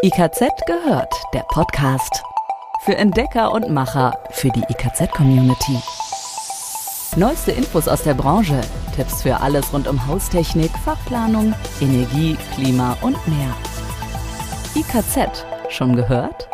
IKZ gehört, der Podcast. Für Entdecker und Macher, für die IKZ-Community. Neueste Infos aus der Branche, Tipps für alles rund um Haustechnik, Fachplanung, Energie, Klima und mehr. IKZ, schon gehört?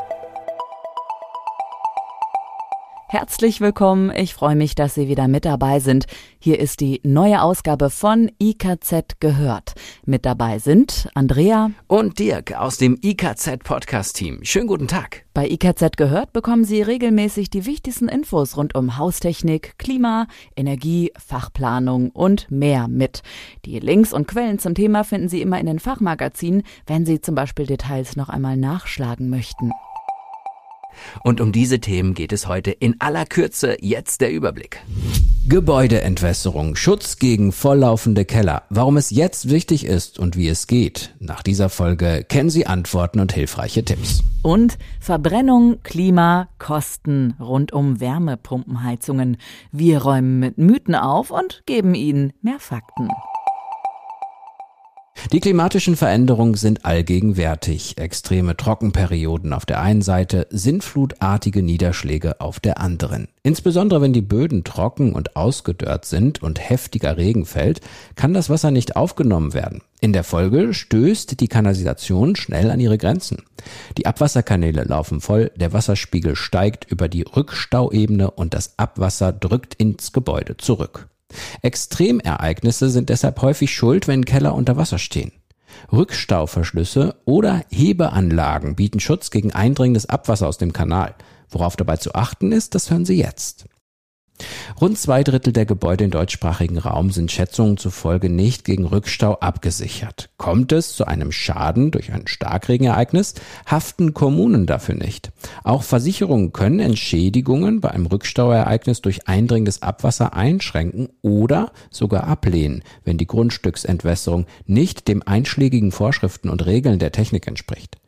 Herzlich willkommen. Ich freue mich, dass Sie wieder mit dabei sind. Hier ist die neue Ausgabe von IKZ gehört. Mit dabei sind Andrea und Dirk aus dem IKZ Podcast Team. Schönen guten Tag. Bei IKZ gehört bekommen Sie regelmäßig die wichtigsten Infos rund um Haustechnik, Klima, Energie, Fachplanung und mehr mit. Die Links und Quellen zum Thema finden Sie immer in den Fachmagazinen, wenn Sie zum Beispiel Details noch einmal nachschlagen möchten. Und um diese Themen geht es heute in aller Kürze. Jetzt der Überblick. Gebäudeentwässerung, Schutz gegen volllaufende Keller, warum es jetzt wichtig ist und wie es geht. Nach dieser Folge kennen Sie Antworten und hilfreiche Tipps. Und Verbrennung, Klima, Kosten rund um Wärmepumpenheizungen. Wir räumen mit Mythen auf und geben Ihnen mehr Fakten. Die klimatischen Veränderungen sind allgegenwärtig. Extreme Trockenperioden auf der einen Seite, sintflutartige Niederschläge auf der anderen. Insbesondere wenn die Böden trocken und ausgedörrt sind und heftiger Regen fällt, kann das Wasser nicht aufgenommen werden. In der Folge stößt die Kanalisation schnell an ihre Grenzen. Die Abwasserkanäle laufen voll, der Wasserspiegel steigt über die Rückstauebene und das Abwasser drückt ins Gebäude zurück. Extremereignisse sind deshalb häufig schuld, wenn Keller unter Wasser stehen. Rückstauverschlüsse oder Hebeanlagen bieten Schutz gegen eindringendes Abwasser aus dem Kanal. Worauf dabei zu achten ist, das hören Sie jetzt. Rund zwei Drittel der Gebäude im deutschsprachigen Raum sind Schätzungen zufolge nicht gegen Rückstau abgesichert. Kommt es zu einem Schaden durch ein Starkregenereignis, haften Kommunen dafür nicht. Auch Versicherungen können Entschädigungen bei einem Rückstauereignis durch eindringendes Abwasser einschränken oder sogar ablehnen, wenn die Grundstücksentwässerung nicht dem einschlägigen Vorschriften und Regeln der Technik entspricht.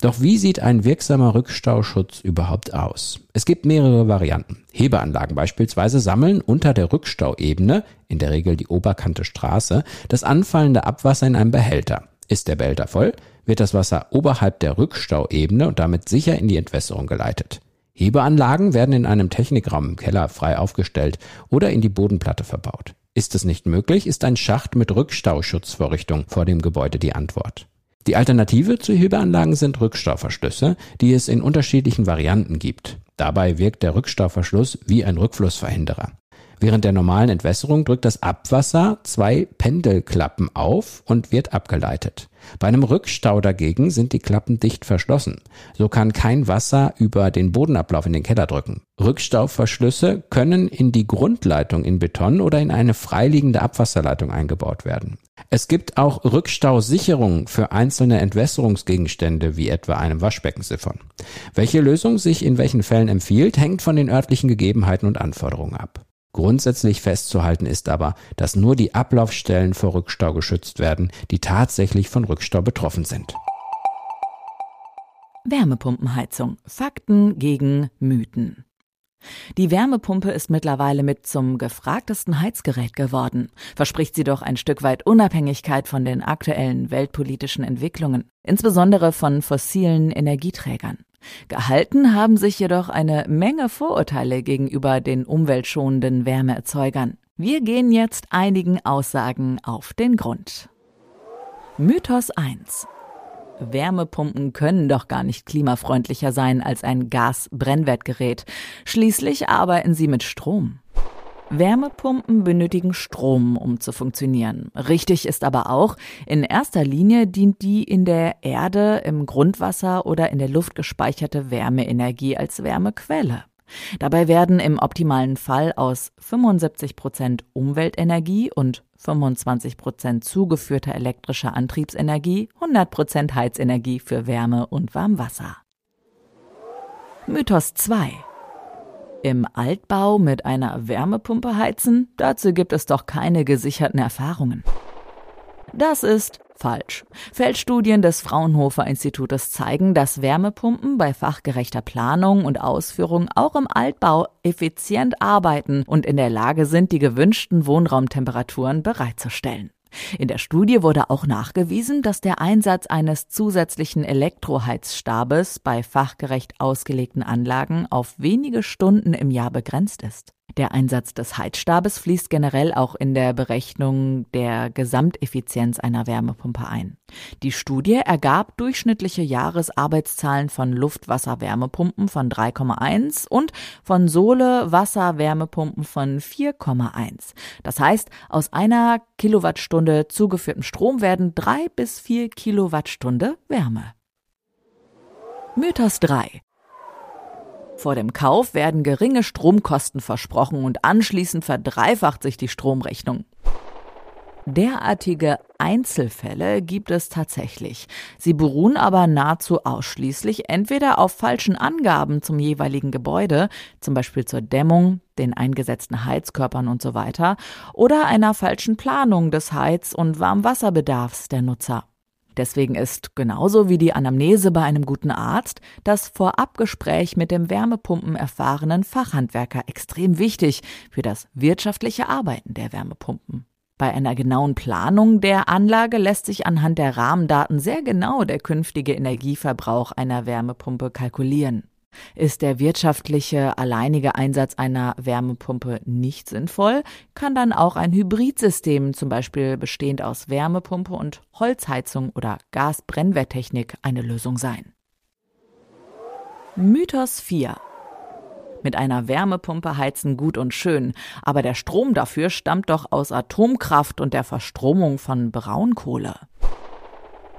Doch wie sieht ein wirksamer Rückstauschutz überhaupt aus? Es gibt mehrere Varianten. Hebeanlagen beispielsweise sammeln unter der Rückstauebene, in der Regel die oberkante Straße, das anfallende Abwasser in einem Behälter. Ist der Behälter voll, wird das Wasser oberhalb der Rückstauebene und damit sicher in die Entwässerung geleitet. Hebeanlagen werden in einem Technikraum im Keller frei aufgestellt oder in die Bodenplatte verbaut. Ist es nicht möglich, ist ein Schacht mit Rückstauschutzvorrichtung vor dem Gebäude die Antwort. Die Alternative zu Hebeanlagen sind Rückstauverschlüsse, die es in unterschiedlichen Varianten gibt. Dabei wirkt der Rückstauverschluss wie ein Rückflussverhinderer. Während der normalen Entwässerung drückt das Abwasser zwei Pendelklappen auf und wird abgeleitet. Bei einem Rückstau dagegen sind die Klappen dicht verschlossen. So kann kein Wasser über den Bodenablauf in den Keller drücken. Rückstauverschlüsse können in die Grundleitung in Beton oder in eine freiliegende Abwasserleitung eingebaut werden. Es gibt auch Rückstausicherungen für einzelne Entwässerungsgegenstände wie etwa einem Waschbeckensiphon. Welche Lösung sich in welchen Fällen empfiehlt, hängt von den örtlichen Gegebenheiten und Anforderungen ab. Grundsätzlich festzuhalten ist aber, dass nur die Ablaufstellen vor Rückstau geschützt werden, die tatsächlich von Rückstau betroffen sind. Wärmepumpenheizung. Fakten gegen Mythen. Die Wärmepumpe ist mittlerweile mit zum gefragtesten Heizgerät geworden, verspricht sie doch ein Stück weit Unabhängigkeit von den aktuellen weltpolitischen Entwicklungen, insbesondere von fossilen Energieträgern. Gehalten haben sich jedoch eine Menge Vorurteile gegenüber den umweltschonenden Wärmeerzeugern. Wir gehen jetzt einigen Aussagen auf den Grund. Mythos 1. Wärmepumpen können doch gar nicht klimafreundlicher sein als ein Gas-Brennwertgerät. Schließlich arbeiten sie mit Strom. Wärmepumpen benötigen Strom, um zu funktionieren. Richtig ist aber auch, in erster Linie dient die in der Erde, im Grundwasser oder in der Luft gespeicherte Wärmeenergie als Wärmequelle. Dabei werden im optimalen Fall aus 75 Prozent Umweltenergie und 25 Prozent zugeführter elektrischer Antriebsenergie 100 Prozent Heizenergie für Wärme und Warmwasser. Mythos 2 im Altbau mit einer Wärmepumpe heizen? Dazu gibt es doch keine gesicherten Erfahrungen. Das ist falsch. Feldstudien des Fraunhofer Institutes zeigen, dass Wärmepumpen bei fachgerechter Planung und Ausführung auch im Altbau effizient arbeiten und in der Lage sind, die gewünschten Wohnraumtemperaturen bereitzustellen. In der Studie wurde auch nachgewiesen, dass der Einsatz eines zusätzlichen Elektroheizstabes bei fachgerecht ausgelegten Anlagen auf wenige Stunden im Jahr begrenzt ist. Der Einsatz des Heizstabes fließt generell auch in der Berechnung der Gesamteffizienz einer Wärmepumpe ein. Die Studie ergab durchschnittliche Jahresarbeitszahlen von Luft-Wasser-Wärmepumpen von 3,1 und von Sohle-Wasser-Wärmepumpen von 4,1. Das heißt, aus einer Kilowattstunde zugeführten Strom werden drei bis vier Kilowattstunde Wärme. Mythos 3. Vor dem Kauf werden geringe Stromkosten versprochen und anschließend verdreifacht sich die Stromrechnung. Derartige Einzelfälle gibt es tatsächlich. Sie beruhen aber nahezu ausschließlich entweder auf falschen Angaben zum jeweiligen Gebäude, zum Beispiel zur Dämmung, den eingesetzten Heizkörpern und so weiter, oder einer falschen Planung des Heiz- und Warmwasserbedarfs der Nutzer. Deswegen ist genauso wie die Anamnese bei einem guten Arzt das Vorabgespräch mit dem Wärmepumpen erfahrenen Fachhandwerker extrem wichtig für das wirtschaftliche Arbeiten der Wärmepumpen. Bei einer genauen Planung der Anlage lässt sich anhand der Rahmendaten sehr genau der künftige Energieverbrauch einer Wärmepumpe kalkulieren. Ist der wirtschaftliche alleinige Einsatz einer Wärmepumpe nicht sinnvoll, kann dann auch ein Hybridsystem, zum Beispiel bestehend aus Wärmepumpe und Holzheizung oder Gasbrennwerttechnik, eine Lösung sein. Mythos 4 mit einer Wärmepumpe heizen gut und schön, aber der Strom dafür stammt doch aus Atomkraft und der Verstromung von Braunkohle.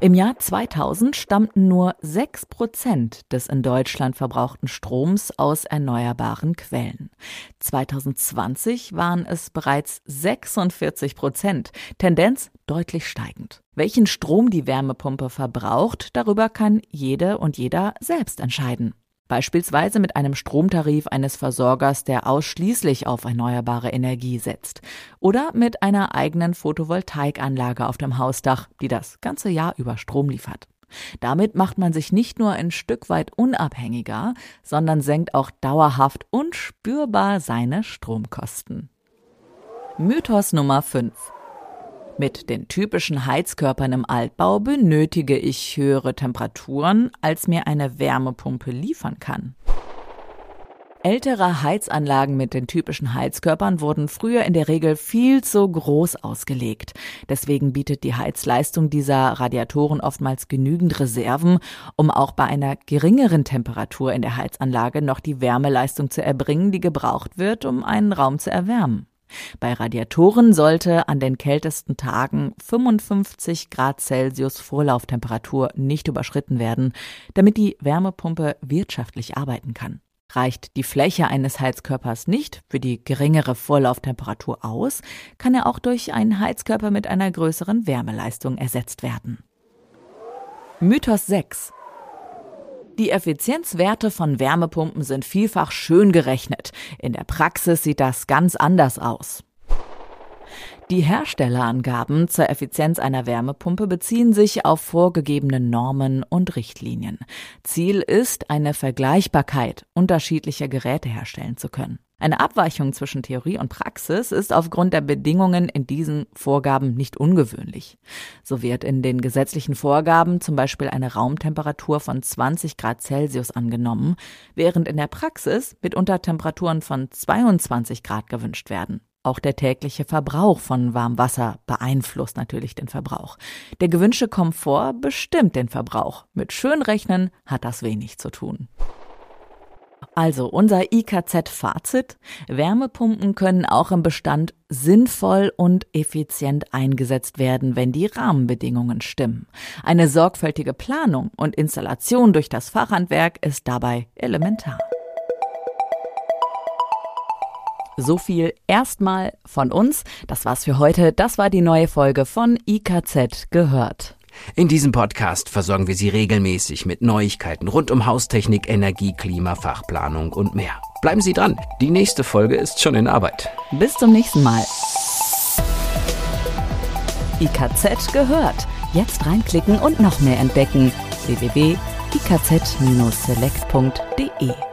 Im Jahr 2000 stammten nur 6 Prozent des in Deutschland verbrauchten Stroms aus erneuerbaren Quellen. 2020 waren es bereits 46 Prozent, Tendenz deutlich steigend. Welchen Strom die Wärmepumpe verbraucht, darüber kann jede und jeder selbst entscheiden beispielsweise mit einem Stromtarif eines Versorgers, der ausschließlich auf erneuerbare Energie setzt, oder mit einer eigenen Photovoltaikanlage auf dem Hausdach, die das ganze Jahr über Strom liefert. Damit macht man sich nicht nur ein Stück weit unabhängiger, sondern senkt auch dauerhaft und spürbar seine Stromkosten. Mythos Nummer 5 mit den typischen Heizkörpern im Altbau benötige ich höhere Temperaturen, als mir eine Wärmepumpe liefern kann. Ältere Heizanlagen mit den typischen Heizkörpern wurden früher in der Regel viel zu groß ausgelegt. Deswegen bietet die Heizleistung dieser Radiatoren oftmals genügend Reserven, um auch bei einer geringeren Temperatur in der Heizanlage noch die Wärmeleistung zu erbringen, die gebraucht wird, um einen Raum zu erwärmen. Bei Radiatoren sollte an den kältesten Tagen 55 Grad Celsius Vorlauftemperatur nicht überschritten werden, damit die Wärmepumpe wirtschaftlich arbeiten kann. Reicht die Fläche eines Heizkörpers nicht für die geringere Vorlauftemperatur aus, kann er auch durch einen Heizkörper mit einer größeren Wärmeleistung ersetzt werden. Mythos 6 die Effizienzwerte von Wärmepumpen sind vielfach schön gerechnet. In der Praxis sieht das ganz anders aus. Die Herstellerangaben zur Effizienz einer Wärmepumpe beziehen sich auf vorgegebene Normen und Richtlinien. Ziel ist, eine Vergleichbarkeit unterschiedlicher Geräte herstellen zu können. Eine Abweichung zwischen Theorie und Praxis ist aufgrund der Bedingungen in diesen Vorgaben nicht ungewöhnlich. So wird in den gesetzlichen Vorgaben zum Beispiel eine Raumtemperatur von 20 Grad Celsius angenommen, während in der Praxis mitunter Temperaturen von 22 Grad gewünscht werden. Auch der tägliche Verbrauch von Warmwasser beeinflusst natürlich den Verbrauch. Der gewünschte Komfort bestimmt den Verbrauch. Mit Schönrechnen hat das wenig zu tun. Also unser IKZ-Fazit. Wärmepumpen können auch im Bestand sinnvoll und effizient eingesetzt werden, wenn die Rahmenbedingungen stimmen. Eine sorgfältige Planung und Installation durch das Fachhandwerk ist dabei elementar. So viel erstmal von uns. Das war's für heute. Das war die neue Folge von IKZ gehört. In diesem Podcast versorgen wir Sie regelmäßig mit Neuigkeiten rund um Haustechnik, Energie, Klima, Fachplanung und mehr. Bleiben Sie dran, die nächste Folge ist schon in Arbeit. Bis zum nächsten Mal. IKZ gehört. Jetzt reinklicken und noch mehr entdecken. www.ikz-select.de